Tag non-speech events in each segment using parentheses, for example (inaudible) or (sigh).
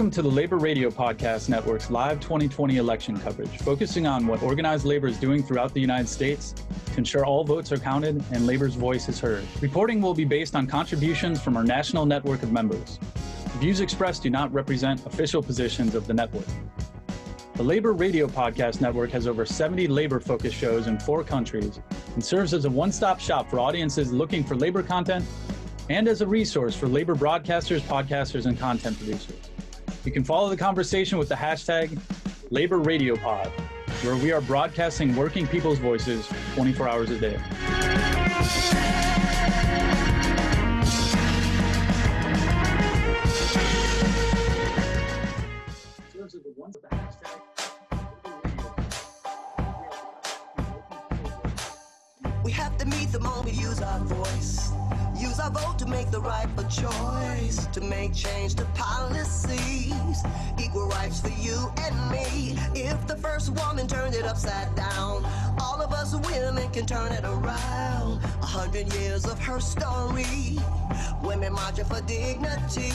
Welcome to the Labor Radio Podcast Network's live 2020 election coverage, focusing on what organized labor is doing throughout the United States to ensure all votes are counted and labor's voice is heard. Reporting will be based on contributions from our national network of members. The views expressed do not represent official positions of the network. The Labor Radio Podcast Network has over 70 labor focused shows in four countries and serves as a one stop shop for audiences looking for labor content and as a resource for labor broadcasters, podcasters, and content producers. You can follow the conversation with the hashtag Labor Radio Pod, where we are broadcasting working people's voices 24 hours a day. We have to meet the moment, use our voice. Use our vote to make the right choice. To make change to policies. Equal rights for you and me. If the first woman turned it upside down, all of us women can turn it around. A hundred years of her story. Women marching for dignity.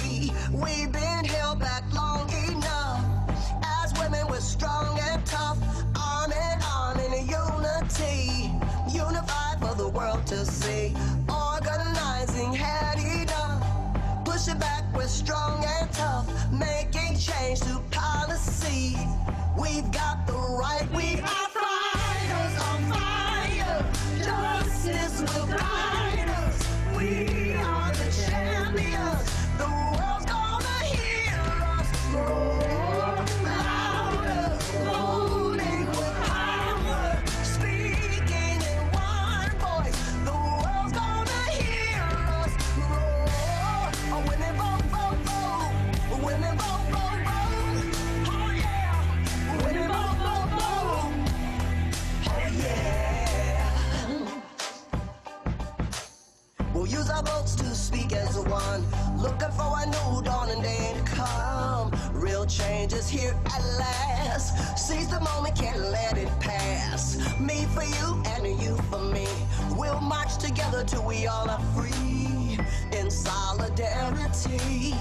Is here at last. Seize the moment, can't let it pass. Me for you and you for me. We'll march together till we all are free. In solidarity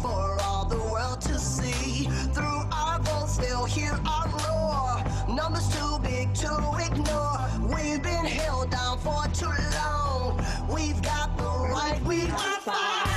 for all the world to see. Through our votes, they'll hear our roar. Numbers too big to ignore. We've been held down for too long. We've got the right. We are fighters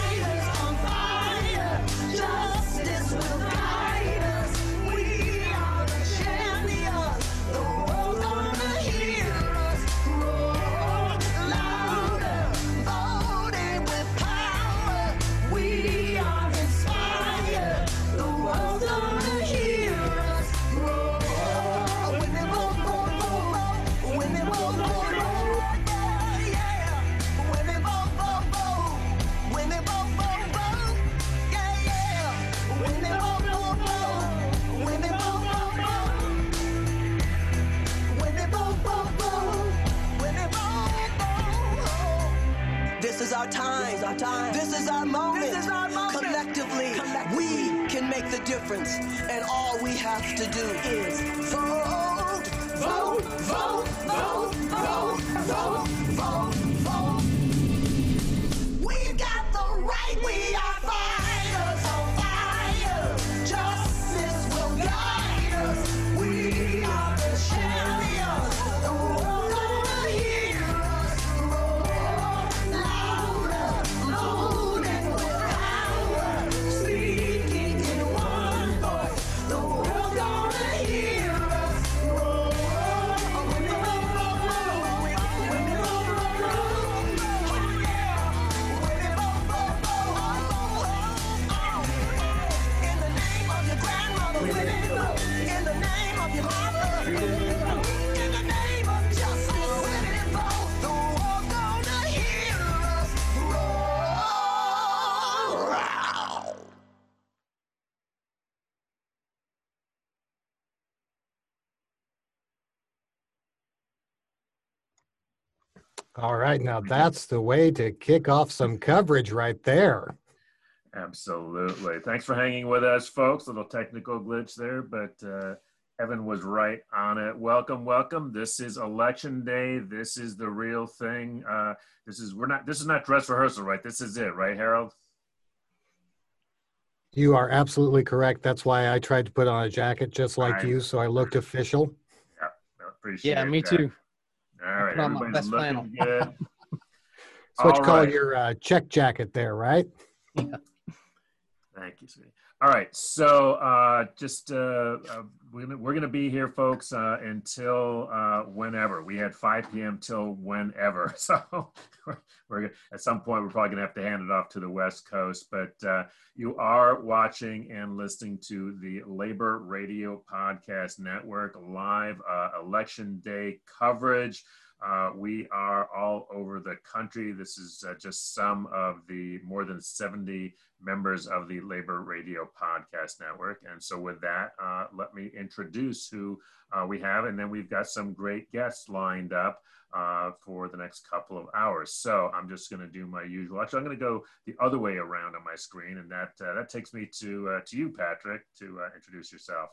All right, now that's the way to kick off some coverage right there. Absolutely. Thanks for hanging with us, folks. Little technical glitch there, but uh, Evan was right on it. Welcome, welcome. This is election day. This is the real thing. Uh, this is we're not. This is not dress rehearsal, right? This is it, right, Harold? You are absolutely correct. That's why I tried to put on a jacket just like I- you, so I looked official. I appreciate Yeah, me that. too. All right, put on my everybody's best looking flannel. good. (laughs) It's what All you call right. your uh, check jacket there, right? Yeah. (laughs) Thank you, sweetie. All right, so uh, just uh, uh, we're gonna, we're gonna be here, folks, uh, until uh, whenever. We had 5 p.m. till whenever. (laughs) So we're, gonna, at some point we're probably gonna have to hand it off to the West Coast. But uh, you are watching and listening to the Labor Radio Podcast Network live uh, election day coverage. Uh, we are all over the country. This is uh, just some of the more than 70 members of the Labor Radio Podcast Network. And so, with that, uh, let me introduce who uh, we have, and then we've got some great guests lined up uh, for the next couple of hours. So, I'm just going to do my usual. Actually, I'm going to go the other way around on my screen, and that uh, that takes me to uh, to you, Patrick, to introduce yourself.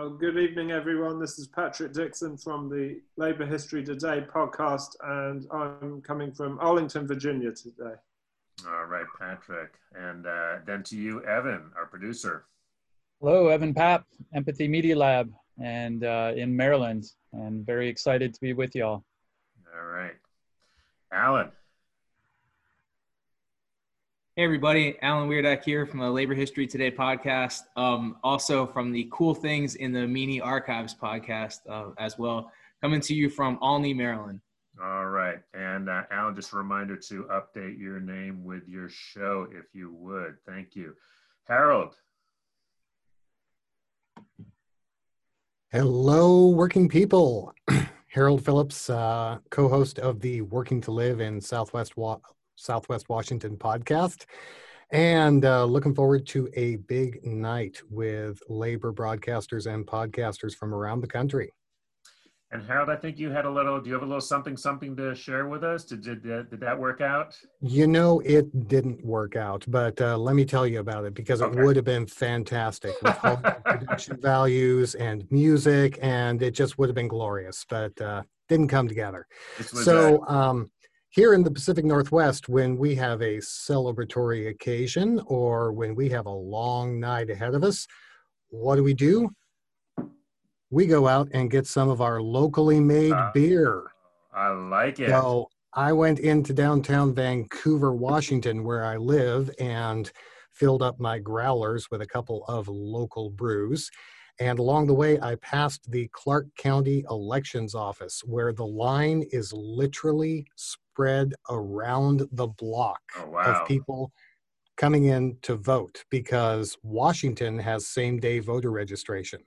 Oh, good evening, everyone. This is Patrick Dixon from the Labour History Today podcast, and I'm coming from Arlington, Virginia today. All right, Patrick, and uh, then to you, Evan, our producer. Hello, Evan Papp, Empathy Media Lab, and uh, in Maryland, and very excited to be with y'all. All right, Alan. Hey everybody, Alan Wierdak here from the Labor History Today podcast. Um, also from the Cool Things in the Meany Archives podcast uh, as well. Coming to you from Olney, Maryland. All right. And uh, Alan, just a reminder to update your name with your show if you would. Thank you. Harold. Hello, working people. (clears throat) Harold Phillips, uh, co-host of the Working to Live in Southwest Wa- Southwest Washington podcast, and uh, looking forward to a big night with labor broadcasters and podcasters from around the country. And Harold, I think you had a little, do you have a little something, something to share with us? Did, did, did, that work out? You know, it didn't work out, but uh, let me tell you about it because it would have been fantastic with all the (laughs) production values and music, and it just would have been glorious, but uh, didn't come together. So, um, here in the Pacific Northwest, when we have a celebratory occasion or when we have a long night ahead of us, what do we do? We go out and get some of our locally made Ah. beer. I like it. So I went into downtown Vancouver, Washington, where I live, and filled up my growlers with a couple of local brews. And along the way, I passed the Clark County Elections Office, where the line is literally spread around the block Oh, wow. of people coming in to vote because Washington has same day voter registration.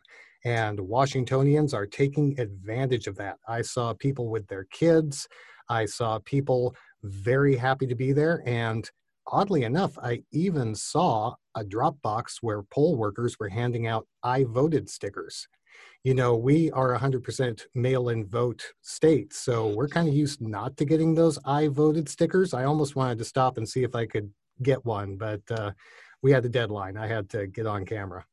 And Washingtonians are taking advantage of that. I saw people with their kids. I saw people very happy to be there. And oddly enough, I even saw a drop box where poll workers were handing out I voted stickers. You know, we are 100% mail in vote state. So we're kind of used not to getting those I voted stickers. I almost wanted to stop and see if I could get one, but uh, we had the deadline. I had to get on camera.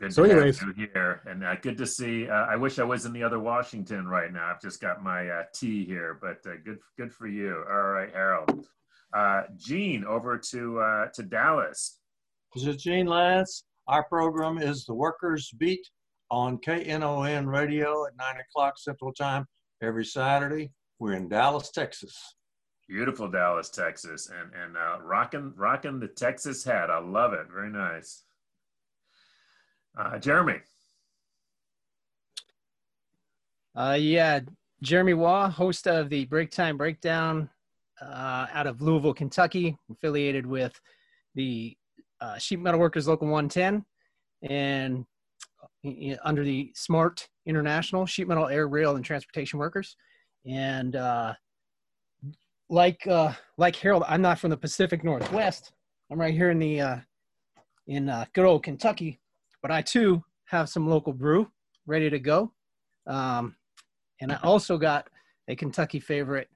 Good So anyways. here, and uh, good to see. Uh, I wish I was in the other Washington right now. I've just got my uh, tea here, but uh, good, good for you. All right, Harold. Uh, Gene, over to uh, to Dallas. This is Gene Lantz. Our program is the Workers Beat on KNON radio at 9 o'clock Central Time every Saturday. We're in Dallas, Texas. Beautiful Dallas, Texas, and and uh, rocking rocking the Texas hat. I love it. Very nice. Uh, Jeremy. Uh, yeah, Jeremy Waugh, host of the Break Time Breakdown uh, out of Louisville, Kentucky, affiliated with the uh, Sheet Metal Workers Local 110 and under the SMART International Sheet Metal Air, Rail, and Transportation Workers. And uh, like uh, like Harold, I'm not from the Pacific Northwest. I'm right here in the uh, in uh, good old Kentucky, but I too have some local brew ready to go. Um, and I also got a Kentucky favorite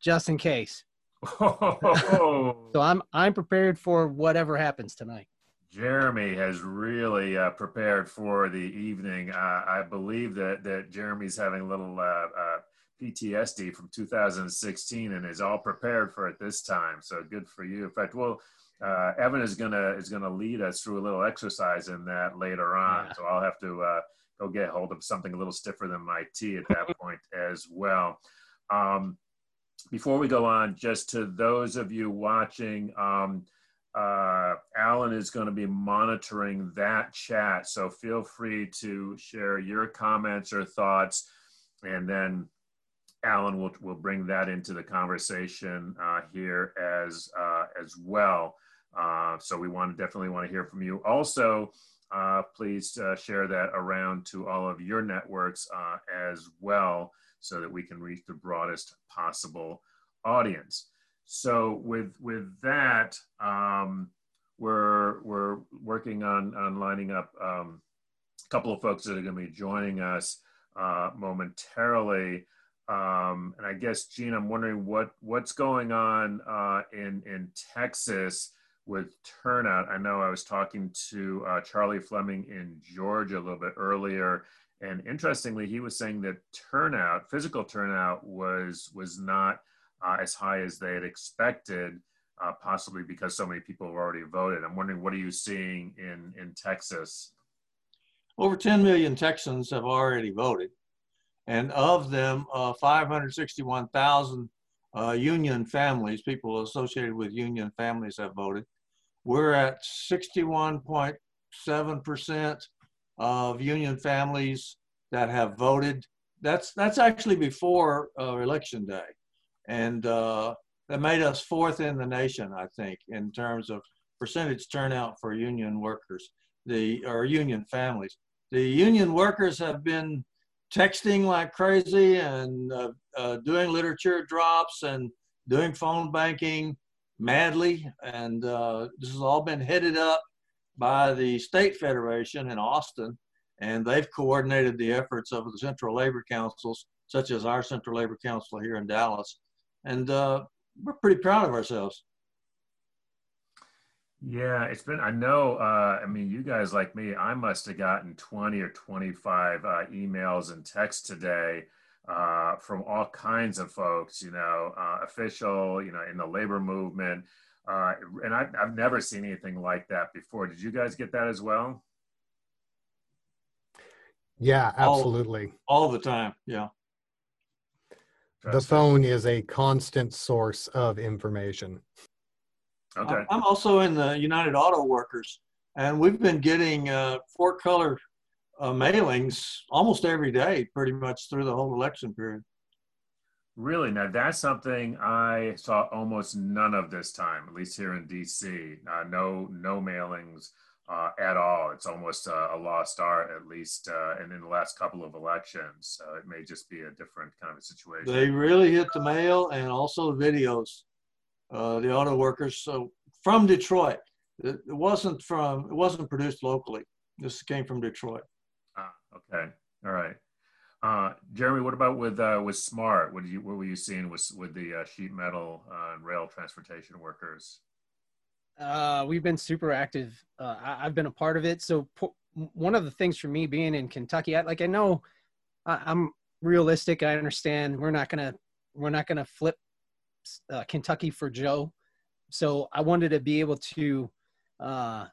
just in case. (laughs) (laughs) So I'm I'm prepared for whatever happens tonight. Jeremy has really uh, prepared for the evening. Uh, I believe that that Jeremy's having a little uh, uh, PTSD from 2016 and is all prepared for it this time. So good for you. In fact, we'll uh, Evan is gonna is gonna lead us through a little exercise in that later on. Yeah. So I'll have to uh, go get hold of something a little stiffer than my tea at that (laughs) point as well. Um, before we go on, just to those of you watching, um, uh, Alan is going to be monitoring that chat. So feel free to share your comments or thoughts, and then Alan will, will bring that into the conversation uh, here as, uh, as well. Uh, so we want to definitely want to hear from you. Also, uh, please uh, share that around to all of your networks as well so that we can reach the broadest possible audience. So with with that, um, we're we're working on on lining up um, a couple of folks that are going to be joining us uh, momentarily. Um, and I guess Gene, I'm wondering what what's going on uh, in in Texas with turnout. I know I was talking to uh, Charlie Fleming in Georgia a little bit earlier, and interestingly, he was saying that turnout, physical turnout, was was not uh, as high as they had expected, uh, possibly because so many people have already voted. I'm wondering, what are you seeing in in Texas? Over 10 million Texans have already voted, and of them, uh, 561,000 uh, union families, people associated with union families, have voted. We're at 61.7% of union families that have voted. That's that's actually before uh, election day, and uh, that made us fourth in the nation, I think, in terms of percentage turnout for union workers, the or union families. The union workers have been texting like crazy and uh, uh, doing literature drops and doing phone banking madly, and uh, this has all been headed up by the state federation in Austin, and they've coordinated the efforts of the central labor councils, such as our central labor council here in Dallas, and uh, we're pretty proud of ourselves. Yeah, it's been, I know, uh, I mean, you guys like me, I must have gotten 20 or 25 uh, emails and texts today uh, from all kinds of folks, you know, uh, official, you know, in the labor movement. Uh, and I, I've never seen anything like that before. Did you guys get that as well? Yeah, All- absolutely. All the time, yeah. The phone is a constant source of information. Okay. I'm- I'm also in the United Auto Workers, and we've been getting uh, four color uh, mailings almost every day, pretty much through the whole election period. Really? Now that's something I saw almost none of this time, at least here in DC. Uh, no, no mailings uh, at all. It's almost uh, a lost art, at least, uh, and in the last couple of elections. So it may just be a different kind of a situation. They really hit the mail and also the videos, uh, the auto workers. So from Detroit, it, it wasn't from, it wasn't produced locally. This came from Detroit. Ah, okay. All right. Uh, Jeremy, what about with uh, with Smart? What did you what were you seeing with with the uh, sheet metal uh, and rail transportation workers? Uh, we've been super active. Uh, I, I've been a part of it. So po- one of the things for me being in Kentucky, I, like I know I, I'm realistic. I understand we're not gonna we're not gonna flip uh, Kentucky for Joe. So I wanted to be able to uh,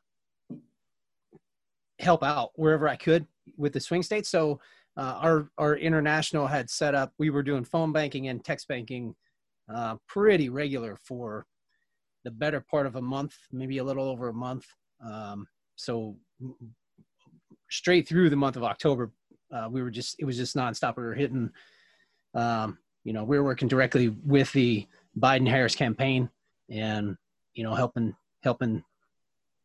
help out wherever I could with the swing states. So uh, our our international had set up. We were doing phone banking and text banking uh, pretty regular for the better part of a month, maybe a little over a month. Um, so straight through the month of October, uh, we were just it was just nonstop. We were hitting, um, you know, we were working directly with the Biden Harris campaign, and you know, helping helping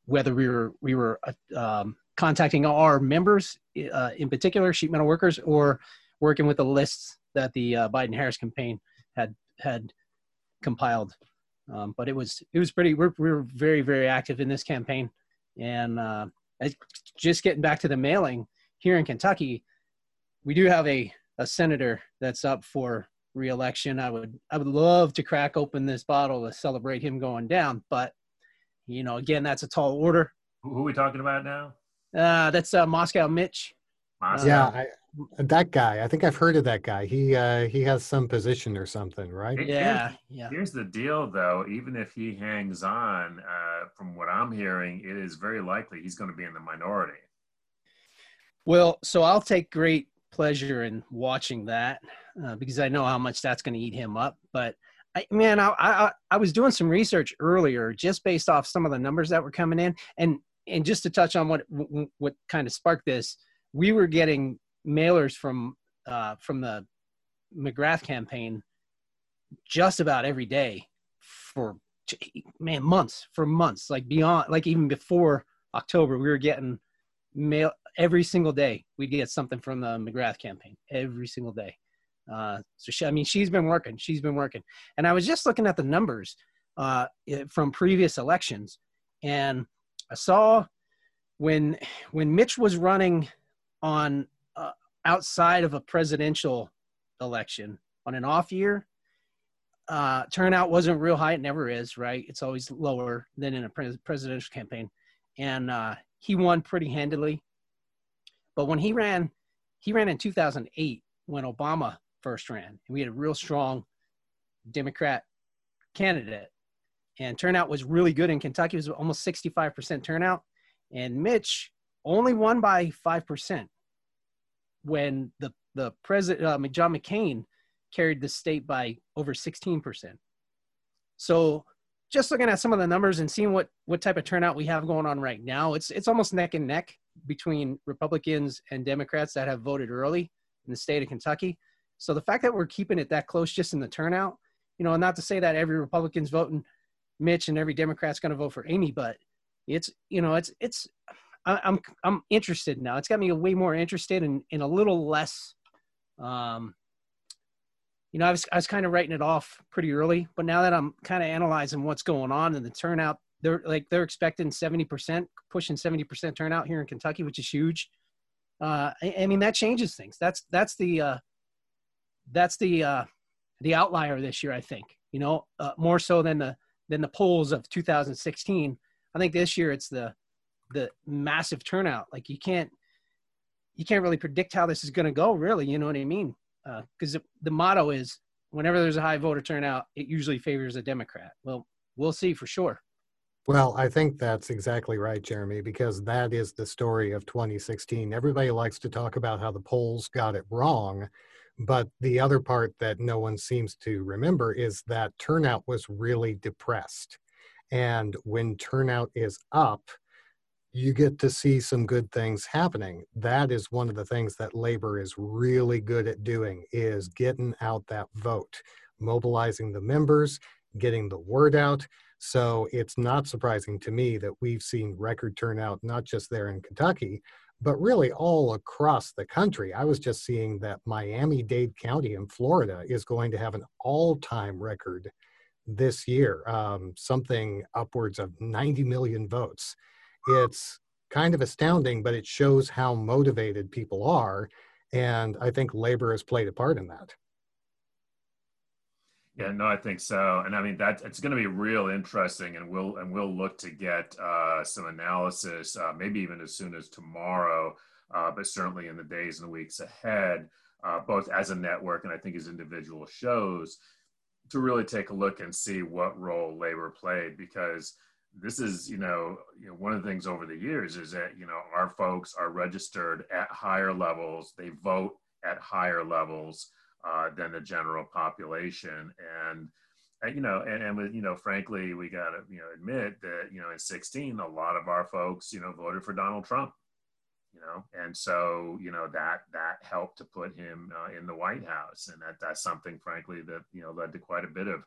whether we were we were uh, um, contacting our members uh, in particular, sheet metal workers, or working with the lists that the uh, Biden Harris campaign had had compiled. Um, but it was it was pretty. We're we we're very very active in this campaign, and uh, just getting back to the mailing here in Kentucky, we do have a a senator that's up for reelection. I would I would love to crack open this bottle to celebrate him going down, but you know, again, that's a tall order. Who, who are we talking about now? Uh, that's uh, Moscow Mitch. Moscow? Yeah, I, that guy. I think I've heard of that guy. He uh, he has some position or something, right? Here- Yeah, yeah. Here's the deal, though. Even if he hangs on, uh, from what I'm hearing, it is very likely he's going to be in the minority. Well, so I'll take great pleasure in watching that uh, because I know how much that's going to eat him up. But I, man, I, I I was doing some research earlier just based off some of the numbers that were coming in, and and just to touch on what what kind of sparked this, we were getting mailers from uh, from the McGrath campaign just about every day for man months for months like beyond like even before October we were getting mail every single day we'd get something from the McGrath campaign every single day. Uh, so she, I mean, she's been working, she's been working. And I was just looking at the numbers uh, from previous elections, and I saw when when Mitch was running on outside of a presidential election on an off year, uh, turnout wasn't real high. It never is, right? It's always lower than in a pres- presidential campaign, and uh, he won pretty handily. But when he ran, he ran in 2008 when Obama first ran. And we had a real strong Democrat candidate. And turnout was really good in Kentucky. It was almost 65% turnout. And Mitch only won by 5% when the, the president, uh, John McCain, carried the state by over 16%. So just looking at some of the numbers and seeing what, what type of turnout we have going on right now, it's, it's almost neck and neck between Republicans and Democrats that have voted early in the state of Kentucky. So the fact that we're keeping it that close just in the turnout, you know, not to say that every Republican's voting Mitch and every Democrat's going to vote for Amy, but it's you know it's it's I'm I'm interested now. It's got me way more interested in in a little less. Um, you know, I was I was kind of writing it off pretty early, but now that I'm kind of analyzing what's going on and the turnout, they're like they're expecting 70%, pushing 70% turnout here in Kentucky, which is huge. Uh, I, I mean that changes things. That's that's the uh, that's the uh, the outlier this year, I think. You know, uh, more so than the than the polls of 2016. I think this year it's the the massive turnout. Like you can't you can't really predict how this is going to go. Really, you know what I mean? Uh, because the, the motto is whenever there's a high voter turnout, it usually favors a Democrat. Well, we'll see for sure. Well, I think that's exactly right, Jeremy, because that is the story of 2016. Everybody likes to talk about how the polls got it wrong, but the other part that no one seems to remember is that turnout was really depressed. And when turnout is up, you get to see some good things happening. That is one of the things that labor is really good at doing is getting out that vote, mobilizing the members, getting the word out. So it's not surprising to me that we've seen record turnout, not just there in Kentucky, but really all across the country. I was just seeing that Miami Dade County in Florida is going to have an all time record this year, um, something upwards of 90 million votes. It's kind of astounding, but it shows how motivated people are. And I think labor has played a part in that. Yeah, no, I think so, and I mean that it's going to be real interesting, and we'll and we'll look to get uh, some analysis, uh, maybe even as soon as tomorrow, uh, but certainly in the days and weeks ahead, uh, both as a network and I think as individual shows, to really take a look and see what role labor played, because this is you know, you know one of the things over the years is that you know our folks are registered at higher levels, they vote at higher levels uh, than the general population. And, uh, you know, and, and with, you know, frankly, we got to, you know, admit that, you know, in 16, a lot of our folks, you know, voted for Donald Trump, you know, and so, you know, that, that helped to put him uh, in the White House. And that, that's something, frankly, that, you know, led to quite a bit of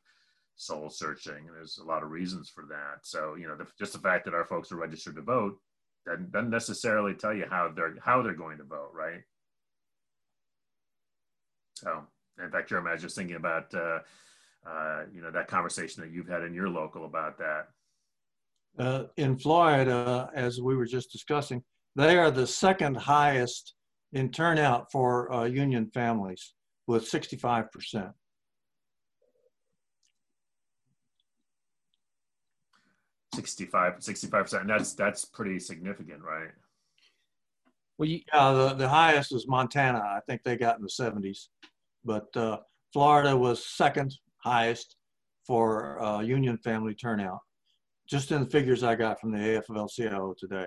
soul searching. And there's a lot of reasons for that. So, you know, the, just the fact that our folks are registered to vote doesn't, doesn't necessarily tell you how they're, how they're going to vote, right? So, in fact, Jeremy, I was just thinking about, uh, uh, you know, that conversation that you've had in your local about that. Uh, in Florida, as we were just discussing, they are the second highest in turnout for uh, union families with 65%. Sixty-five, sixty-five percent. And that's that's pretty significant, right? Well, you, Yeah, the, the highest is Montana. I think they got in the 70s. But uh, Florida was second highest for uh, union family turnout, just in the figures I got from the AFL-CIO today.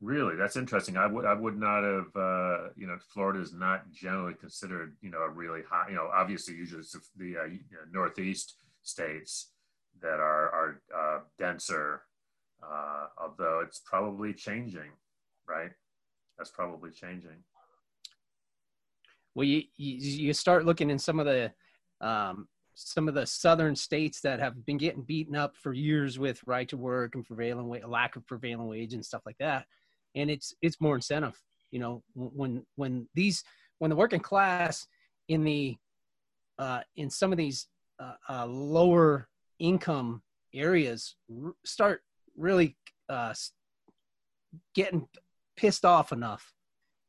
Really, that's interesting. I would I would not have uh, you know Florida is not generally considered you know a really high you know obviously usually it's the uh, northeast states that are are uh, denser, uh, although it's probably changing, right? That's probably changing. well, you, you start looking in some of the um, some of the southern states that have been getting beaten up for years with right to work and prevailing wage, lack of prevailing wage and stuff like that, and it's it's more incentive. You know, when when these when the working class in the uh, in some of these uh, uh, lower income areas r- start really uh, getting pissed off enough,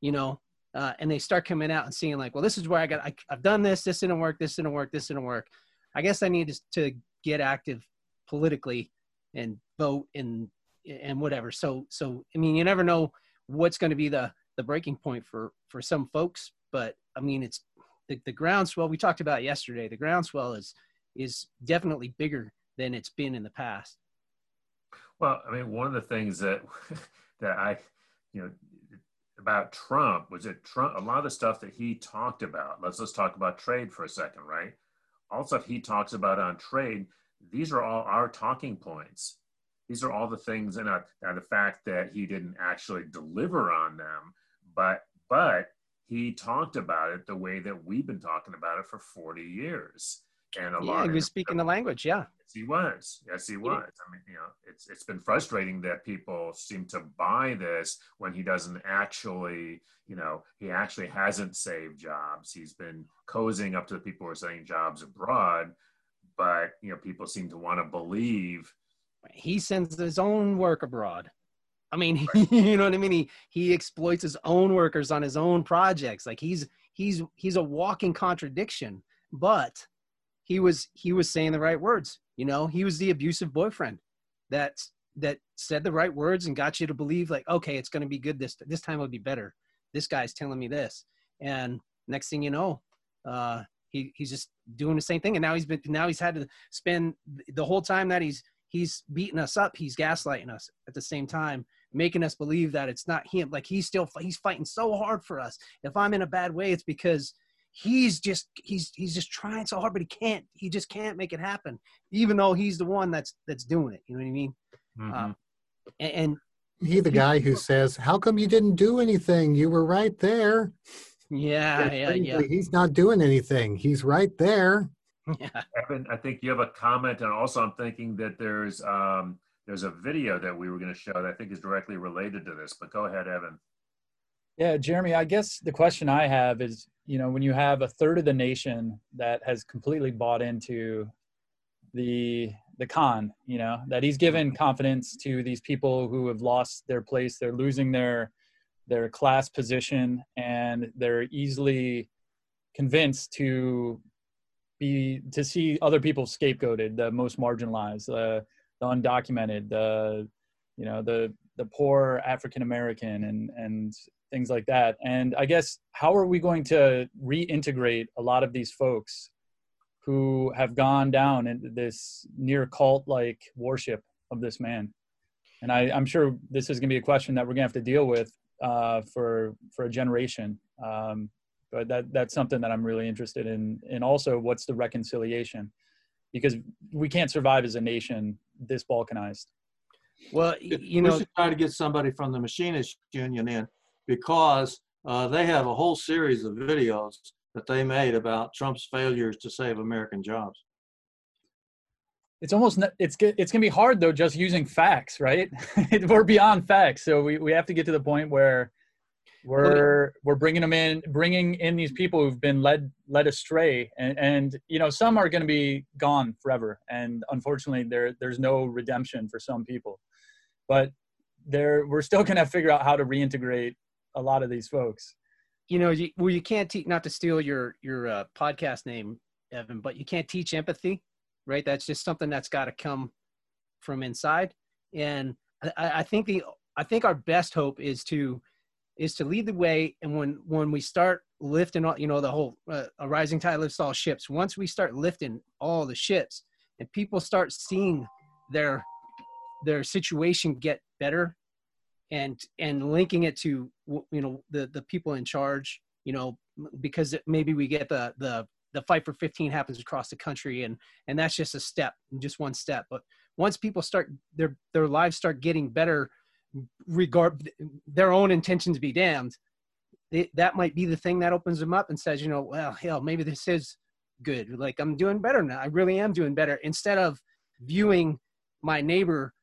you know, uh, and they start coming out and seeing like, well, this is where I got, I, I've done this, this didn't work, this didn't work, this didn't work. I guess I need to, to get active politically and vote and and whatever. So so I mean, you never know what's going to be the the breaking point for for some folks, but I mean, it's the, the groundswell we talked about yesterday. The groundswell is is definitely bigger than it's been in the past. Well, I mean, one of the things that (laughs) that I, you know, about Trump was that Trump. A lot of the stuff that he talked about. Let's let's talk about trade for a second, right? All stuff he talks about on trade. These are all our talking points. These are all the things, and, uh, the fact that he didn't actually deliver on them, but but he talked about it the way that we've been talking about it for 40 years. And a Yeah, lot he was speaking the language. Yeah. Yes, he was. Yes, he was. I mean, you know, it's it's been frustrating that people seem to buy this when he doesn't actually, you know, he actually hasn't saved jobs. He's been cozying up to the people who are saying jobs abroad, but you know, people seem to want to believe. he sends his own work abroad. I mean, (laughs) you know what I mean? He he exploits his own workers on his own projects. Like he's he's he's a walking contradiction. But he was he was saying the right words. You know, he was the abusive boyfriend that that said the right words and got you to believe like, okay, it's going to be good this this time it'll be better. This guy's telling me this, and next thing you know, uh, he he's just doing the same thing. And now he's been now he's had to spend the whole time that he's he's beating us up he's gaslighting us at the same time making us believe that it's not him like he's still he's fighting so hard for us if i'm in a bad way it's because he's just he's he's just trying so hard but he can't he just can't make it happen even though he's the one that's that's doing it you know what i mean um, and, and He the guy who says, "How come you didn't do anything? You were right there." yeah yeah yeah He's not doing anything. He's right there. yeah Evan, I think you have a comment, and also I'm thinking that there's um, there's a video that we were going to show that I think is directly related to this. But go ahead, Evan. Yeah, Jeremy, I guess the question I have is, you know, when you have a third of the nation that has completely bought into the the con, you know, that he's given confidence to these people who have lost their place, they're losing their their class position and they're easily convinced to be to see other people scapegoated, the most marginalized, uh, the undocumented, the you know, the the poor African American and and things like that. And I guess how are we going to reintegrate a lot of these folks who have gone down into this near cult like worship of this man? And I, I'm sure this is going to be a question that we're going to have to deal with uh, for for a generation. Um, but that that's something that I'm really interested in. And also, what's the reconciliation? Because we can't survive as a nation this balkanized. well y- you we know should try to get somebody from the machinists union in because uh, they have a whole series of videos that they made about Trump's failures to save American jobs. it's almost it's it's gonna be hard though just using facts right? (laughs) We're beyond facts so we, we have to get to the point where we're we're bringing them in bringing in these people who've been led led astray and and you know some are going to be gone forever and unfortunately there there's no redemption for some people. But there we're still going to figure out how to reintegrate a lot of these folks you know you, well you can't teach not to steal your your uh, podcast name evan but you can't teach empathy right that's just something that's got to come from inside and I, I think the i think our best hope is to is to lead the way. And when when we start lifting all, you know, the whole uh, a rising tide lifts all ships. Once we start lifting all the ships, and people start seeing their their situation get better, and and linking it to you know the the people in charge, you know, because maybe we get the the the fight for 15 happens across the country and and that's just a step just one step. But once people start their their lives start getting better regard their own intentions be damned it, that might be the thing that opens them up and says you know well hell maybe this is good. Like i'm doing better now. I really am doing better. Instead of viewing my neighbor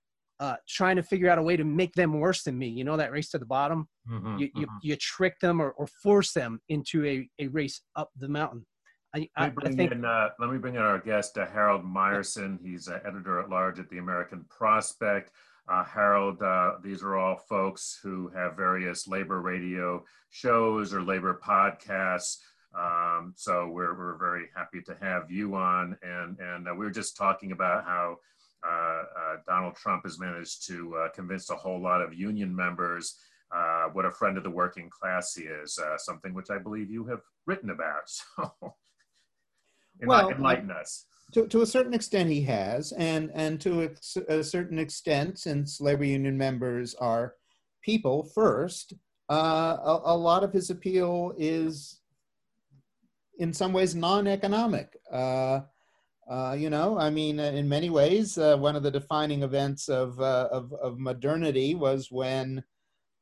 uh, trying to figure out a way to make them worse than me you know that race to the bottom mm-hmm, you, you, mm-hmm. you trick them or, or force them into a, a race up the mountain I, I, let, me I think, in, uh, let me bring in our guest, uh, Harold Meyerson. He's uh, editor at large at the American Prospect. Uh, Harold, uh, these are all folks who have various labor radio shows or labor podcasts. Um, so we're, we're very happy to have you on. And, and uh, we were just talking about how Uh, uh, Donald Trump has managed to uh, convince a whole lot of union members what a friend of the working class he is, something which I believe you have written about. (laughs) So well, enlighten us. To, to a certain extent, he has, and and to a, a certain extent, since labor union members are people first, uh, a, a, lot of his appeal is, in some ways, non-economic. Uh, uh, you know, I mean, in many ways, uh, one of the defining events of uh, of, of, modernity was when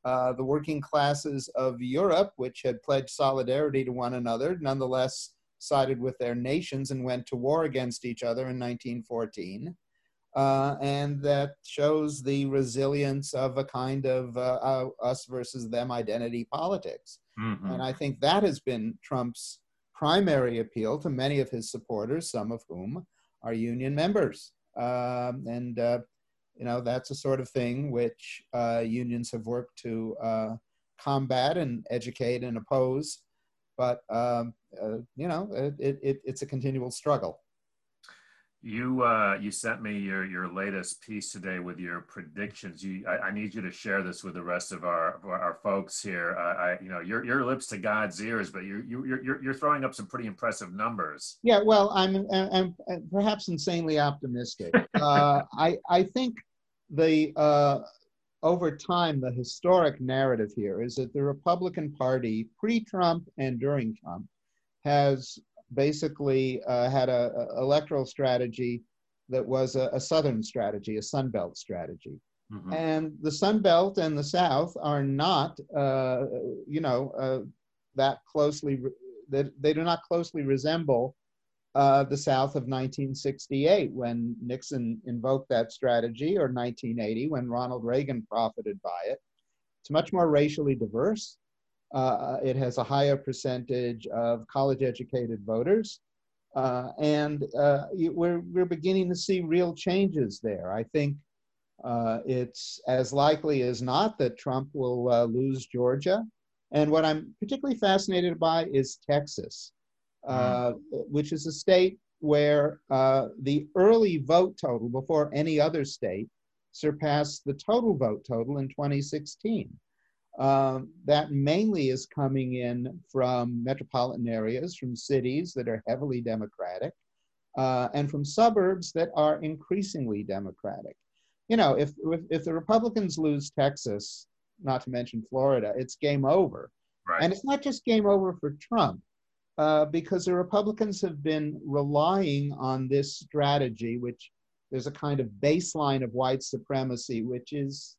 uh, the working classes of Europe, which had pledged solidarity to one another, nonetheless sided with their nations and went to war against each other in 1914. Uh, and that shows the resilience of a kind of uh, uh, us versus them identity politics. Mm-hmm. And I think that has been Trump's primary appeal to many of his supporters, some of whom are union members. Um, and, uh, you know, that's a sort of thing which uh, unions have worked to uh, combat and educate and oppose but um, uh, you know, it, it, it's a continual struggle. You uh, you sent me your your latest piece today with your predictions. You, I, I need you to share this with the rest of our of our folks here. Uh, I, you know, your your lips to God's ears, but you you you're you're throwing up some pretty impressive numbers. Yeah, well, I'm I'm, I'm perhaps insanely optimistic. (laughs) uh, I I think the uh, over time, the historic narrative here is that the Republican Party, pre Trump and during Trump, has basically uh, had an electoral strategy that was a, a, Southern strategy, a Sun Belt strategy. Mm-hmm. And the Sun Belt and the South are not, uh, you know, uh, that closely, re- they, they do not closely resemble uh, the South of 1968 when Nixon invoked that strategy, or 1980 when Ronald Reagan profited by it. It's much more racially diverse. Uh, it has a higher percentage of college educated voters. Uh, and uh, we're, we're beginning to see real changes there. I think uh, it's as likely as not that Trump will uh, lose Georgia. And what I'm particularly fascinated by is Texas. Uh, which is a state where uh, the early vote total before any other state surpassed the total vote total in 2016. Um, that mainly is coming in from metropolitan areas, from cities that are heavily Democratic, uh, and from suburbs that are increasingly Democratic. You know, if, if, if the Republicans lose Texas, not to mention Florida, it's game over. Right. And it's not just game over for Trump uh, because the Republicans have been relying on this strategy, which there's a kind of baseline of white supremacy, which is,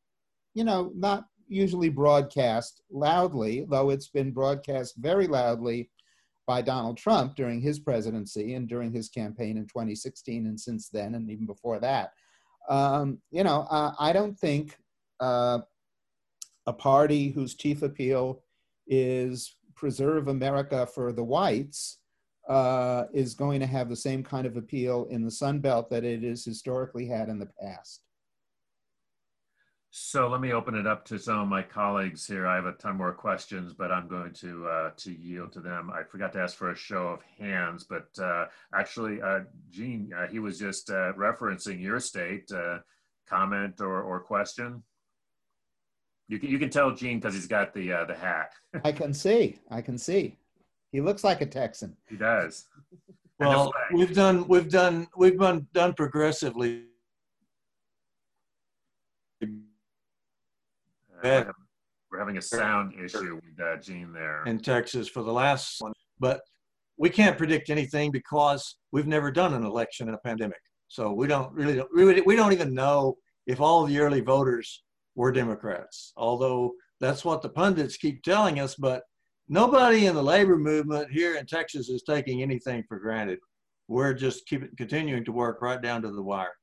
you know, not usually broadcast loudly, though it's been broadcast very loudly by Donald Trump during his presidency and during his campaign in 2016 and since then and even before that. Um, you know, uh, I don't think uh, a party whose chief appeal is preserve America for the whites uh, is going to have the same kind of appeal in the Sun Belt that it has historically had in the past. So let me open it up to some of my colleagues here. I have a ton more questions, but I'm going to uh, to yield to them. I forgot to ask for a show of hands, but uh, actually, uh, Gene, uh, he was just uh, referencing your state. Uh, comment or, or question? You can, you can tell Gene because he's got the uh, the hat. I can see. I can see. He looks like a Texan. He does. Well, we've done, we've done, we've done, done progressively. We're, having, we're having a sound issue with uh, Gene there. in Texas for the last one, but we can't predict anything because we've never done an election in a pandemic. So we don't really, we, we don't even know if all the early voters were Democrats, although that's what the pundits keep telling us. But nobody in the labor movement here in Texas is taking anything for granted. We're just keeping, continuing to work right down to the wire.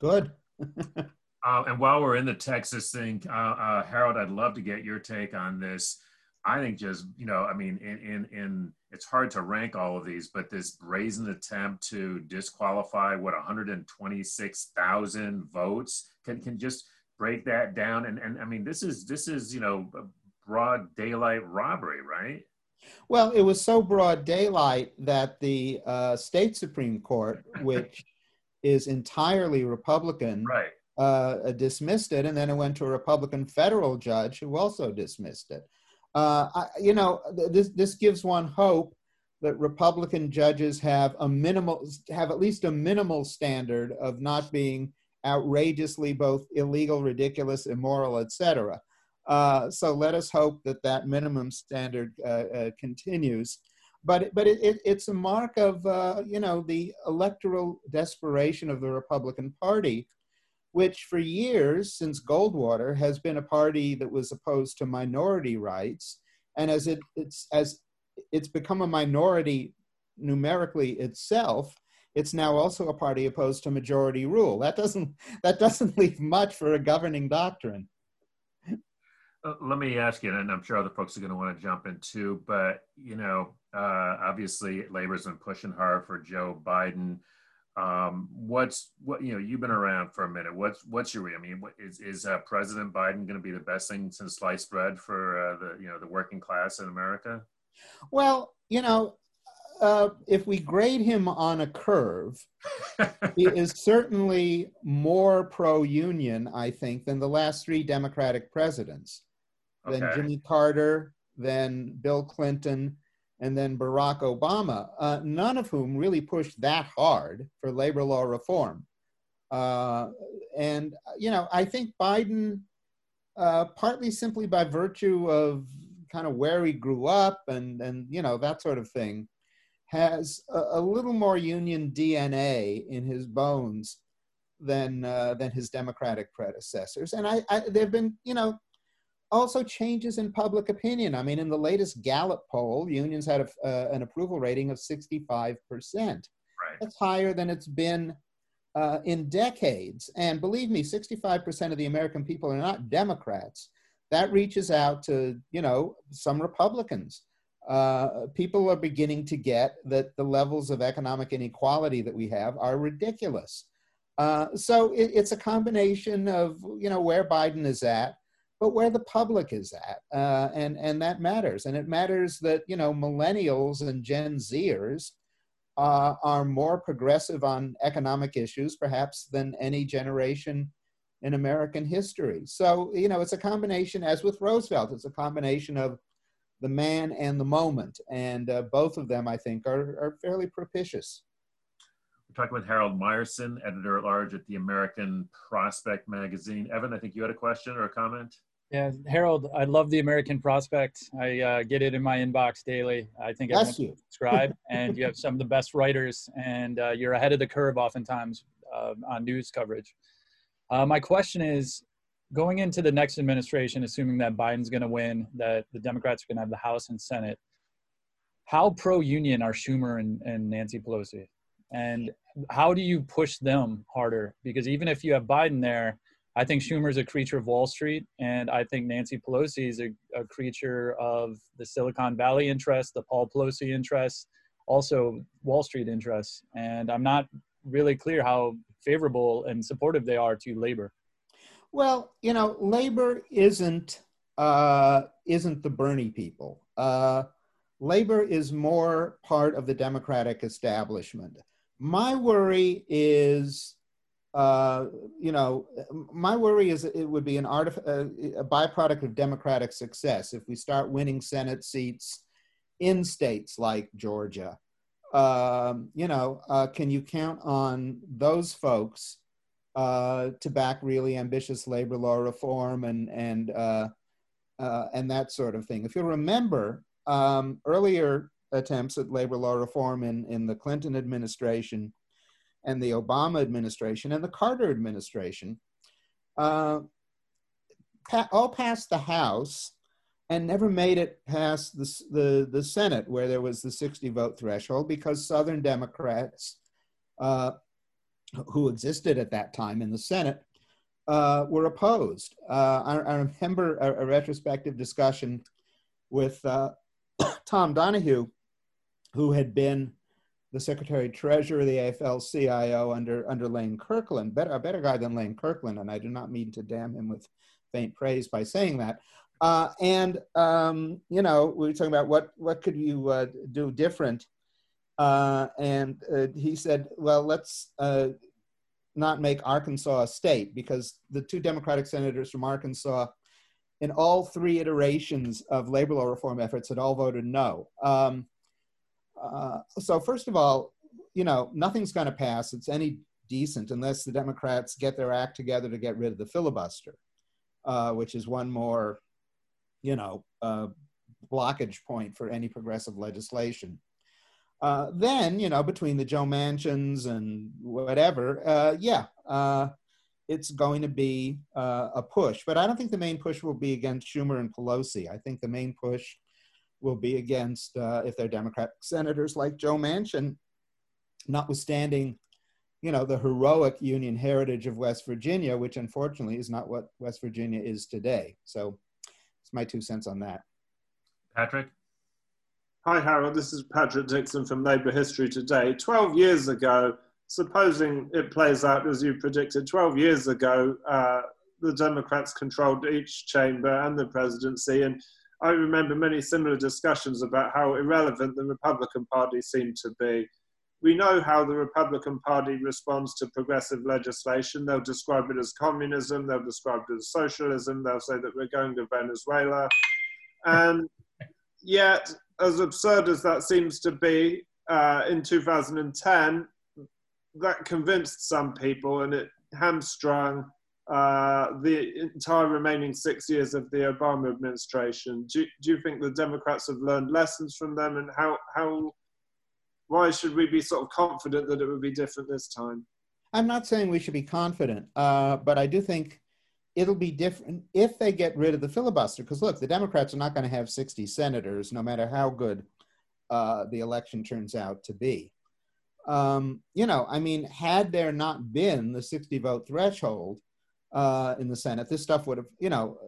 Good. (laughs) Uh, and while we're in the Texas thing, uh, uh, Harold, I'd love to get your take on this. I think just you know, I mean, in in in it's hard to rank all of these, but this brazen attempt to disqualify what 126,000 votes can can just break that down. And and I mean, this is this is you know broad daylight robbery, right? Well, it was so broad daylight that the uh, state Supreme Court, (laughs) which is entirely Republican, Right. Uh, dismissed it, and then it went to a Republican federal judge who also dismissed it. Uh, I, you know, th- this this gives one hope that Republican judges have a minimal, have at least a minimal standard of not being outrageously both illegal, ridiculous, immoral, etc. Uh, so let us hope that that minimum standard uh, uh, continues. But but it, it, it's a mark of uh, you know the electoral desperation of the Republican Party which for years since Goldwater has been a party that was opposed to minority rights, and as it it's as it's become a minority numerically itself, it's now also a party opposed to majority rule. That doesn't that doesn't (laughs) leave much for a governing doctrine. Uh, let me ask you, and I'm sure other folks are going to want to jump in too, but you know, uh, obviously Labor's been pushing hard for Joe Biden. Um, what's what you know? You've been around for a minute. What's what's your? I mean, what, is is uh, President Biden going to be the best thing since sliced bread for uh, the you know the working class in America? Well, you know, uh, if we grade him on a curve, (laughs) he is certainly more pro-union, I think, than the last three Democratic presidents. Than Okay. Jimmy Carter, than Bill Clinton, and then Barack Obama, uh, none of whom really pushed that hard for labor law reform. Uh, and, you know, I think Biden, uh, partly simply by virtue of kind of where he grew up and, and you know, that sort of thing, has a, a little more union DNA in his bones than, uh, than his Democratic predecessors. And I, I, there have been, you know, also changes in public opinion. I mean, in the latest Gallup poll, unions had a, uh, an approval rating of 65%. Right. That's higher than it's been uh, in decades. And believe me, 65% of the American people are not Democrats. That reaches out to, you know, some Republicans. Uh, people are beginning to get that the levels of economic inequality that we have are ridiculous. Uh, so it, it's a combination of, you know, where Biden is at, but where the public is at, uh, and and that matters. And it matters that you know millennials and Gen Zers uh, are more progressive on economic issues, perhaps, than any generation in American history. So you know, it's a combination, as with Roosevelt, it's a combination of the man and the moment, and uh, both of them, I think, are are fairly propitious. We're talking with Harold Meyerson, editor at large at the American Prospect magazine. Evan, I think you had a question or a comment. Yeah, Harold, I love the American Prospect. I uh, get it in my inbox daily. I think everyone Bless should you. subscribe, and you have some of the best writers, and uh, you're ahead of the curve oftentimes uh, on news coverage. Uh, my question is, going into the next administration, assuming that Biden's going to win, that the Democrats are going to have the House and Senate, how pro-union are Schumer and, and Nancy Pelosi, and how do you push them harder? Because even if you have Biden there, I think Schumer's a creature of Wall Street, and I think Nancy Pelosi is a, a creature of the Silicon Valley interests, the Paul Pelosi interests, also Wall Street interests. And I'm not really clear how favorable and supportive they are to labor. Well, you know, labor isn't uh, isn't the Bernie people. Uh, labor is more part of the Democratic establishment. My worry is uh, you know, my worry is it would be an artif- uh, a byproduct of democratic success if we start winning Senate seats in states like Georgia. Um, you know, uh, can you count on those folks uh, to back really ambitious labor law reform and and uh, uh, and that sort of thing? If you remember, um, earlier attempts at labor law reform in in the Clinton administration and the Obama administration and the Carter administration uh, pa- all passed the House and never made it past the, the, the Senate, where there was the 60 vote threshold, because Southern Democrats, uh, who existed at that time in the Senate, uh, were opposed. Uh, I, I, remember a, a, retrospective discussion with uh, (coughs) Tom Donahue, who had been the Secretary Treasurer of the AFL CIO under, under Lane Kirkland, better, a better guy than Lane Kirkland, and I do not mean to damn him with faint praise by saying that. Uh, and, um, you know, we were talking about what, what could you uh, do different? Uh, and uh, he said, well, let's uh, not make Arkansas a state because the two Democratic senators from Arkansas in all three iterations of labor law reform efforts had all voted no. Um, uh, so first of all, you know, nothing's going to pass. It's any decent unless the Democrats get their act together to get rid of the filibuster, uh, which is one more, you know, uh, blockage point for any progressive legislation. Uh, then, you know, between the Joe Manchins and whatever, uh, yeah, it's going to be a push. But I don't think the main push will be against Schumer and Pelosi. I think the main push will be against, uh, if they're Democratic senators like Joe Manchin, notwithstanding, you know, the heroic Union heritage of West Virginia, which unfortunately is not what West Virginia is today. So it's my two cents on that. Patrick? Hi, Harold. This is Patrick Dixon from Labour History Today. 12 years ago, supposing it plays out as you predicted, 12 years ago, uh, the Democrats controlled each chamber and the presidency. And I remember many similar discussions about how irrelevant the Republican Party seemed to be. We know how the Republican Party responds to progressive legislation. They'll describe it as communism, they'll describe it as socialism, they'll say that we're going to Venezuela. And yet, as absurd as that seems to be, uh, in 2010, that convinced some people and it hamstrung uh, the entire remaining six years of the Obama administration. Do, do you think the Democrats have learned lessons from them, and how how why should we be sort of confident that it would be different this time? I'm not saying we should be confident, uh, but I do think it'll be different if they get rid of the filibuster. Because look, the Democrats are not going to have 60 senators, no matter how good uh, the election turns out to be. Um, you know, I mean, had there not been the 60 vote threshold, uh, in the Senate. This stuff would have, you know,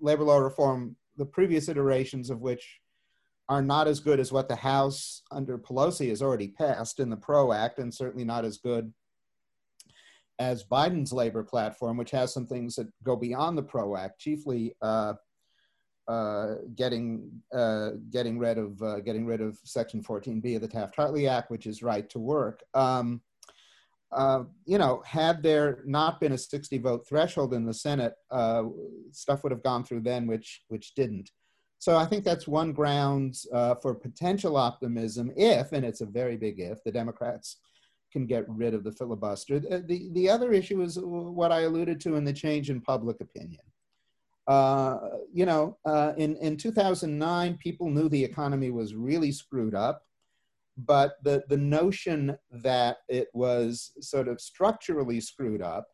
labor law reform, the previous iterations of which are not as good as what the House under Pelosi has already passed in the PRO Act, and certainly not as good as Biden's labor platform, which has some things that go beyond the PRO Act, chiefly uh, uh, getting uh, getting rid of uh, getting rid of Section 14B of the Taft-Hartley Act, which is right to work. Um, uh, you know, had there not been a 60 vote threshold in the Senate, uh, stuff would have gone through then, which which didn't. So I think that's one grounds uh, for potential optimism if, and it's a very big if, the Democrats can get rid of the filibuster. The, the, the other issue is what I alluded to in the change in public opinion. Uh, you know, uh, in, in 2009, people knew the economy was really screwed up but the, the notion that it was sort of structurally screwed up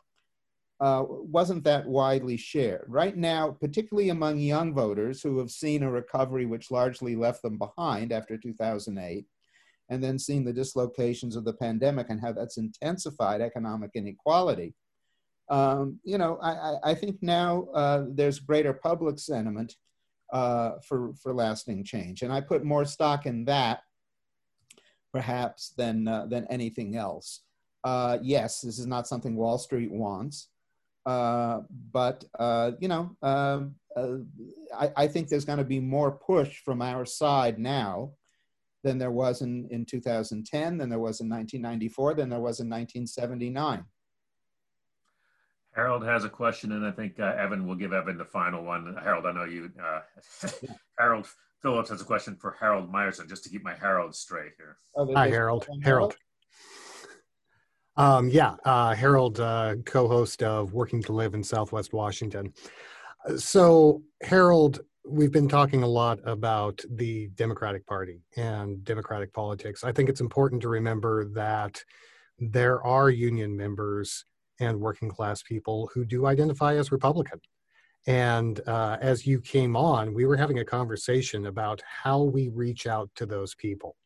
uh, wasn't that widely shared. Right now, particularly among young voters who have seen a recovery which largely left them behind after 2008, and then seen the dislocations of the pandemic and how that's intensified economic inequality. Um, you know, I, I think now uh, there's greater public sentiment uh, for, for lasting change. And I put more stock in that perhaps than uh, than anything else. Uh, yes, this is not something Wall Street wants, uh, but uh, you know, um, uh, I, I, think there's going to be more push from our side now than there was in, in 2010, than there was in 1994, than there was in 1979. Harold has a question, and I think uh, Evan will give Evan the final one. Harold, I know you. (laughs) Harold Phillips has a question for Harold Meyerson, just to keep my Harold straight here. Oh, Hi, Harold. Harold. Um, yeah, uh, Harold, uh, co-host of Working to Live in Southwest Washington. So, Harold, we've been talking a lot about the Democratic Party and Democratic politics. I think it's important to remember that there are union members and working class people who do identify as Republican. And uh, as you came on, we were having a conversation about how we reach out to those people,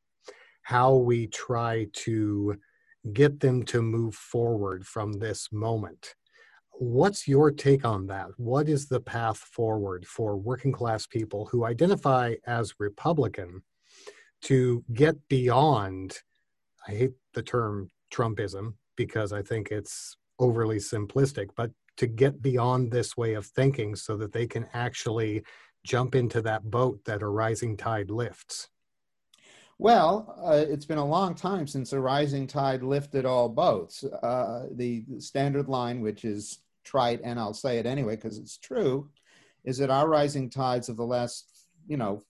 how we try to get them to move forward from this moment. What's your take on that? What is the path forward for working class people who identify as Republican to get beyond, I hate the term Trumpism because I think it's overly simplistic, but to get beyond this way of thinking so that they can actually jump into that boat that a rising tide lifts? Well, uh, it's been a long time since a rising tide lifted all boats. Uh, the standard line, which is trite, and I'll say it anyway because it's true, is that our rising tides of the last, you know,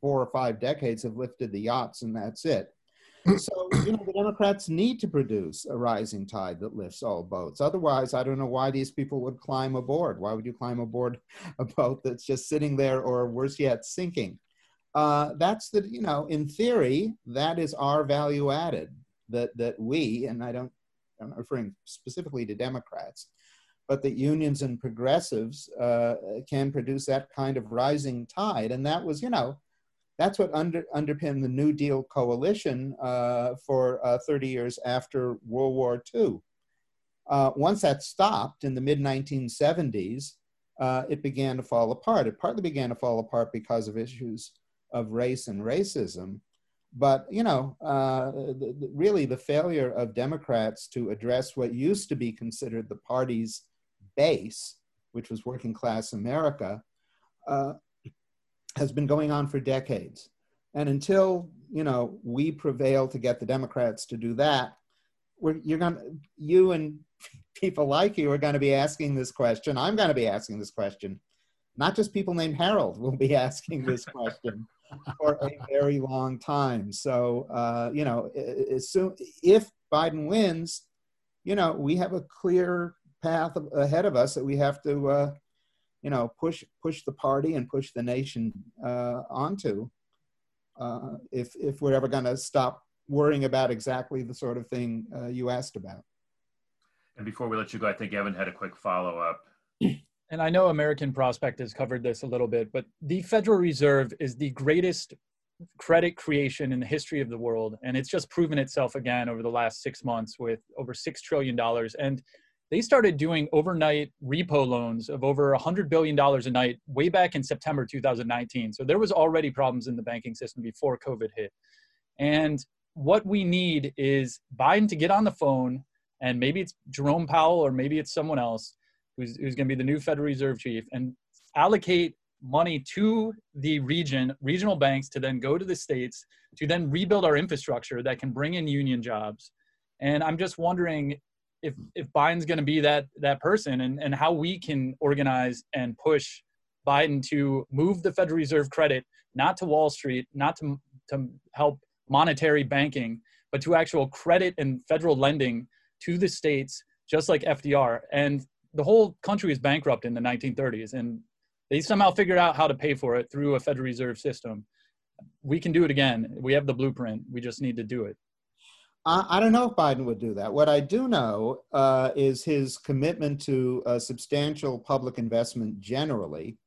four or five decades have lifted the yachts, and that's it. So, you know, the Democrats need to produce a rising tide that lifts all boats. Otherwise, I don't know why these people would climb aboard. Why would you climb aboard (laughs) a boat that's just sitting there or worse yet, sinking? Uh, that's the, you know, in theory, that is our value added that, that we, and I don't, I'm referring specifically to Democrats, but that unions and progressives uh, can produce that kind of rising tide. And that was, you know, that's what under, underpinned the New Deal coalition uh, for uh, 30 years after World War II. Uh, once that stopped in the mid 1970s, uh, it began to fall apart. It partly began to fall apart because of issues of race and racism. But, you know, uh, really the failure of Democrats to address what used to be considered the party's base, which was working class America, uh, has been going on for decades. And until you know we prevail to get the Democrats to do that, you're going to you and (laughs) people like you are going to be asking this question. I'm going to be asking this question. Not just people named Harold will be (laughs) asking this question for a very long time. So uh, you know, as soon if Biden wins, you know, we have a clear path ahead of us that we have to uh, you know push push the party and push the nation uh, onto uh, if if we're ever going to stop worrying about exactly the sort of thing uh, you asked about. And before we let you go, I think Evan had a quick follow up. (clears throat) And I know American Prospect has covered this a little bit, but the Federal Reserve is the greatest credit creation in the history of the world. And it's just proven itself again over the last six months with over $6 trillion. And they started doing overnight repo loans of over $100 billion a night way back in September 2019. So there was already problems in the banking system before COVID hit. And what we need is Biden to get on the phone, and maybe it's Jerome Powell or maybe it's someone else who's, who's going to be the new Federal Reserve chief, and allocate money to the region, regional banks to then go to the states to then rebuild our infrastructure that can bring in union jobs. And I'm just wondering if if Biden's going to be that that person and and how we can organize and push Biden to move the Federal Reserve credit not to Wall Street, not to to help monetary banking, but to actual credit and federal lending to the states, just like FDR. And the whole country was bankrupt in the 1930s, and they somehow figured out how to pay for it through a Federal Reserve system. We can do it again. We have the blueprint. We just need to do it. I, I, don't know if Biden would do that. What I do know uh, is his commitment to substantial public investment generally.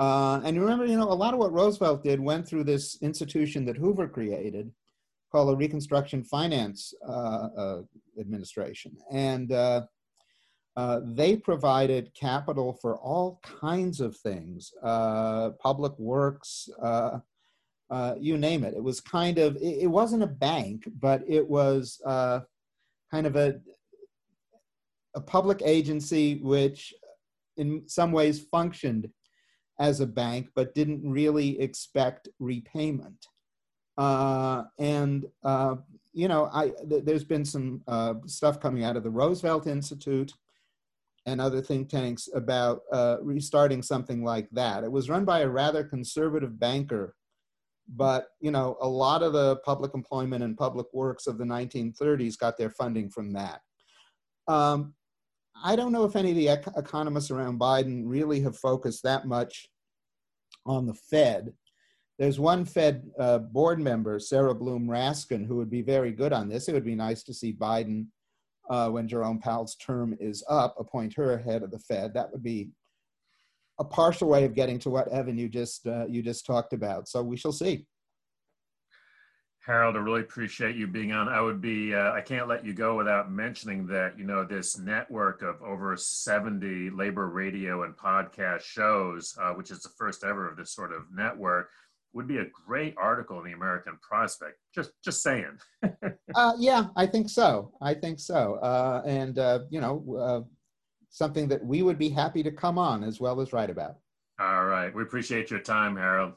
Uh, and remember, you know, a lot of what Roosevelt did went through this institution that Hoover created called the Reconstruction Finance uh, uh, Administration. And uh, they provided capital for all kinds of things public works, uh, you name it. It was kind of, it, it wasn't a bank, but it was uh, kind of a, a public agency which in some ways functioned as a bank, but didn't really expect repayment. Uh, and, uh, you know, I, th- there's been some uh, stuff coming out of the Roosevelt Institute and other think tanks about uh, restarting something like that. It was run by a rather conservative banker, but you know, a lot of the public employment and public works of the 1930s got their funding from that. Um, I don't know if any of the ec- economists around Biden really have focused that much on the Fed. There's one Fed uh, board member, Sarah Bloom Raskin, who would be very good on this. It would be nice to see Biden, uh, when Jerome Powell's term is up, appoint her head of the Fed. That would be a partial way of getting to what Evan you just uh, you just talked about. So we shall see. Harold, I really appreciate you being on. I would be, uh, I can't let you go without mentioning that, you know, this network of over 70 labor radio and podcast shows, uh, which is the first ever of this sort of network, would be a great article in the American Prospect. Just, just saying. (laughs) uh, yeah, I think so. I think so. Uh, and, uh, you know, uh, something that we would be happy to come on as well as write about. All right. We appreciate your time, Harold.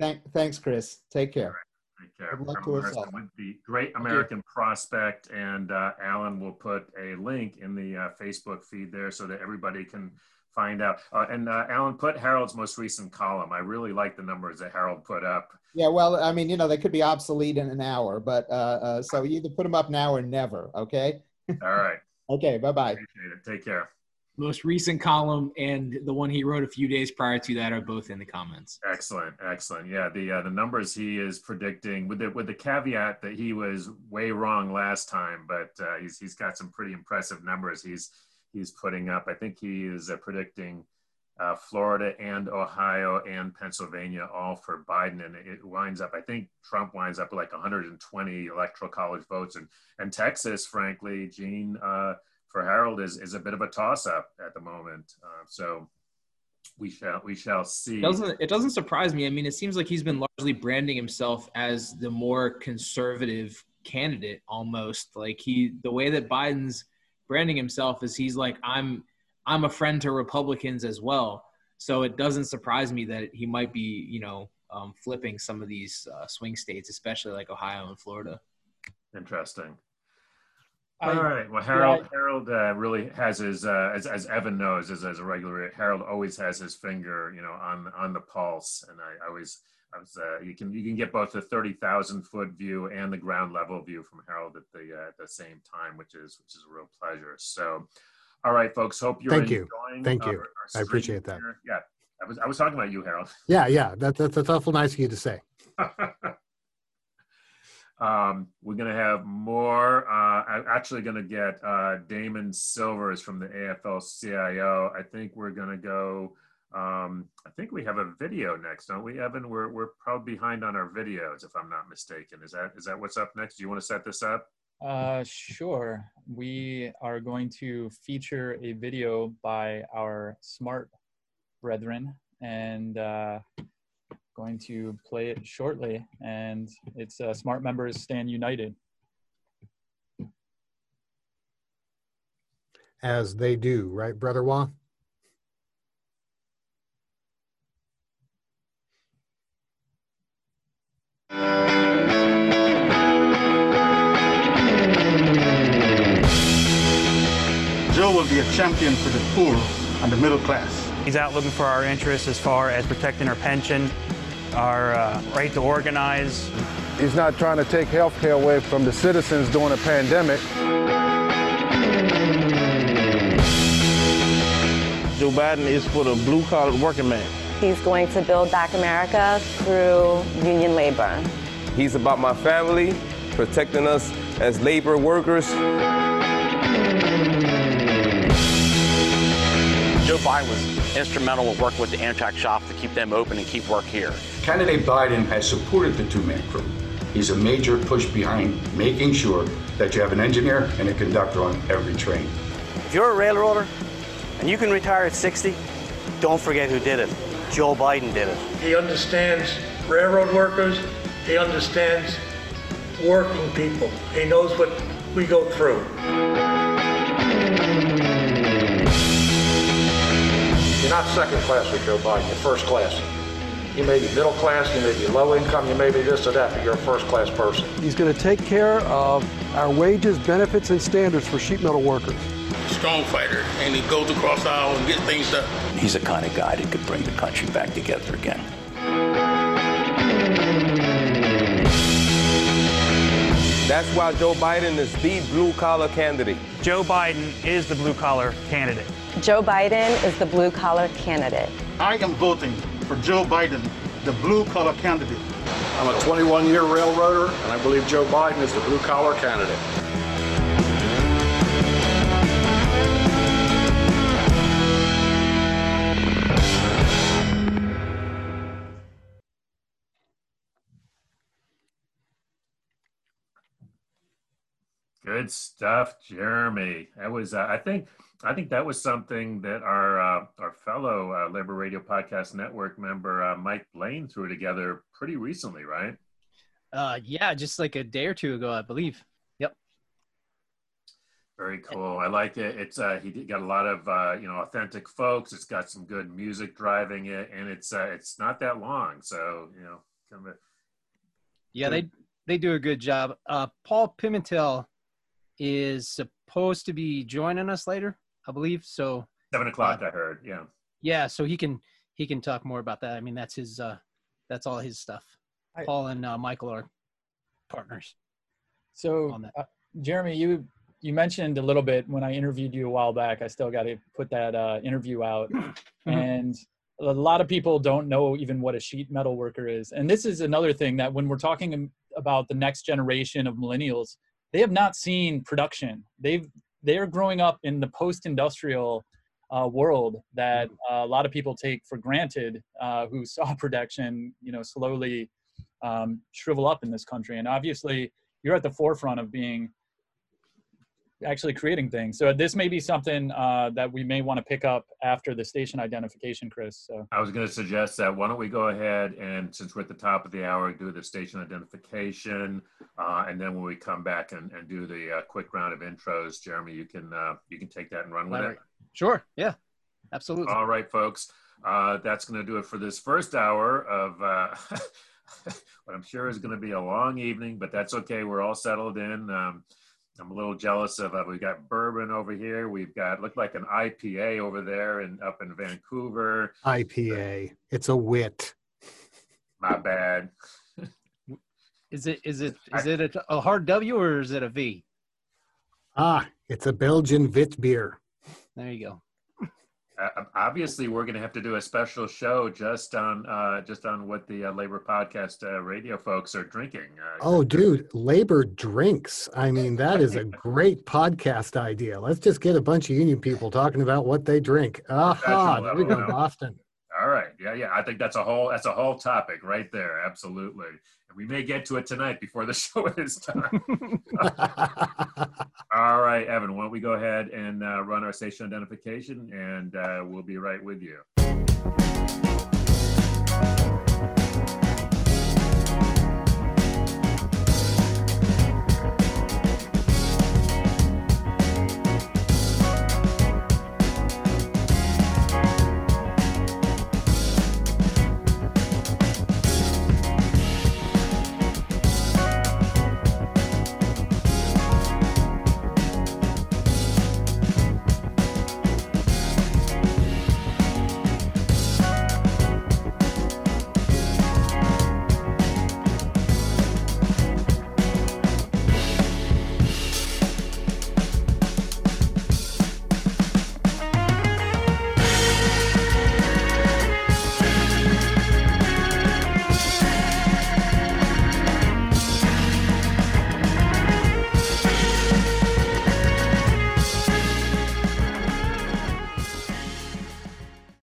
Thank, thanks, Chris. Take care. Take care. Good luck to us all. With the Great American Prospect, and uh, Alan will put a link in the uh, Facebook feed there so that everybody can find out. Uh, and uh, Alan, put Harold's most recent column. I really like the numbers that Harold put up. Yeah, well, I mean, you know, they could be obsolete in an hour, but uh, uh, so you either put them up now or never. Okay. All right. Okay. Bye bye. Take care most recent column and the one he wrote a few days prior to that are both in the comments. Excellent, excellent. Yeah, the uh, the numbers he is predicting with the with the caveat that he was way wrong last time, but uh, he's he's got some pretty impressive numbers. He's he's putting up. I think he is uh, predicting. Uh, Florida and Ohio and Pennsylvania all for Biden, and it winds up. I think Trump winds up with like 120 electoral college votes, and and Texas, frankly, Gene, uh, for Harold is is a bit of a toss up at the moment. Uh, so we shall we shall see. It doesn't it doesn't surprise me? I mean, it seems like he's been largely branding himself as the more conservative candidate, almost like he the way that Biden's branding himself is he's like I'm I'm a friend to Republicans as well. So it doesn't surprise me that he might be you know um, flipping some of these uh, swing states, especially like Ohio and Florida. Interesting. All right. Well, Harold yeah, Harold uh, really has his uh, as as Evan knows as as a regular Harold always has his finger you know on on the pulse, and I, I always I was uh, you can you can get both the thirty thousand foot view and the ground level view from Harold at the uh, at the same time, which is which is a real pleasure. So, all right, folks. Hope you're Thank enjoying. You. Thank you. Our, our I appreciate that. Here. Yeah, I was I was talking about you, Harold. (laughs) Yeah, yeah. That, that that's awful nice of you to say. (laughs) Um, we're going to have more. Uh, I'm actually going to get uh, Damon Silvers from the AFL-CIO. I think we're going to go. Um, I think we have a video next, don't we, Evan? We're we're probably behind on our videos, if I'm not mistaken. Is that is that what's up next? Do you want to set this up? Uh, sure. We are going to feature a video by our smart brethren, and uh, going to play it shortly, and it's uh, Smart Members Stand United. As they do, right, Brother Wah? Champion for the poor and the middle class. He's out looking for our interests as far as protecting our pension, our uh, right to organize. He's not trying to take health care away from the citizens during a pandemic. Joe Biden is for the blue-collar working man. He's going to build back America through union labor. He's about my family, protecting us as labor workers. Joe Biden was instrumental in working with the Amtrak shop to keep them open and keep work here. Candidate Biden has supported the two-man crew. He's a major push behind making sure that you have an engineer and a conductor on every train. If you're a railroader and you can retire at 60, don't forget who did it. Joe Biden did it. He understands railroad workers. He understands working people. He knows what we go through. Not second class with Joe Biden, you're first class. You may be middle class, you may be low income, you may be this or that, but you're a first class person. He's going to take care of our wages, benefits, and standards for sheet metal workers. strong fighter, and he goes across the aisle and gets things done. He's the kind of guy that could bring the country back together again. That's why Joe Biden is the blue collar candidate. Joe Biden is the blue collar candidate. Joe Biden is the blue collar candidate. I am voting for Joe Biden, the blue collar candidate. I'm a 21 year railroader, and I believe Joe Biden is the blue collar candidate. Good stuff, Jeremy. That was, uh, I think, I think that was something that our uh, our fellow uh, Labor Radio Podcast Network member uh, Mike Blaine threw together pretty recently, right? Uh, yeah, just like a day or two ago, I believe. Yep. Very cool. I like it. It's uh, he got a lot of uh, you know authentic folks. It's got some good music driving it, and it's uh, it's not that long, so you know. Kind of Yeah, they they do a good job. Uh, Paul Pimentel is supposed to be joining us later, I believe. So seven o'clock, I heard. Yeah. yeah, so he can he can talk more about that. I mean, that's his uh, that's all his stuff. Paul and uh, Michael are partners. So, uh, Jeremy, you you mentioned a little bit when I interviewed you a while back. I still got to put that uh, interview out, (clears throat) and a lot of people don't know even what a sheet metal worker is. And this is another thing that when we're talking about the next generation of millennials, they have not seen production. They've they're growing up in the post-industrial uh, world that uh, a lot of people take for granted, uh, who saw (laughs) production, you know, slowly um, shrivel up in this country. And obviously, you're at the forefront of being actually creating things. So this may be something uh, that we may want to pick up after the station identification, Chris. So I was going to suggest that why don't we go ahead and since we're at the top of the hour, do the station identification, uh, and then when we come back and, and do the uh, quick round of intros, Jeremy, you can uh, you can take that and run with it. Sure. Yeah. Absolutely. All right, folks. Uh, that's going to do it for this first hour of uh, (laughs) what I'm sure is going to be a long evening, but that's okay. We're all settled in. Um, I'm a little jealous of. Uh, we've got bourbon over here. We've got looked like an IPA over there and up in Vancouver. IPA. It's a wit. My bad. Is it is it is it a, a hard W or is it a V? Ah, it's a Belgian wit beer. There you go. Uh, obviously, we're going to have to do a special show just on uh, just on what the uh, labor podcast uh, radio folks are drinking. Uh, Oh, dude, labor drinks. I mean, that is a (laughs) great podcast idea. Let's just get a bunch of union people talking about what they drink. Aha, there we go. Boston. All right, yeah, yeah. I think that's a whole that's a whole topic right there. Absolutely, and we may get to it tonight before the (laughs) show is done. (laughs) All right, Evan, why don't we go ahead and uh, run our station identification, and uh, we'll be right with you.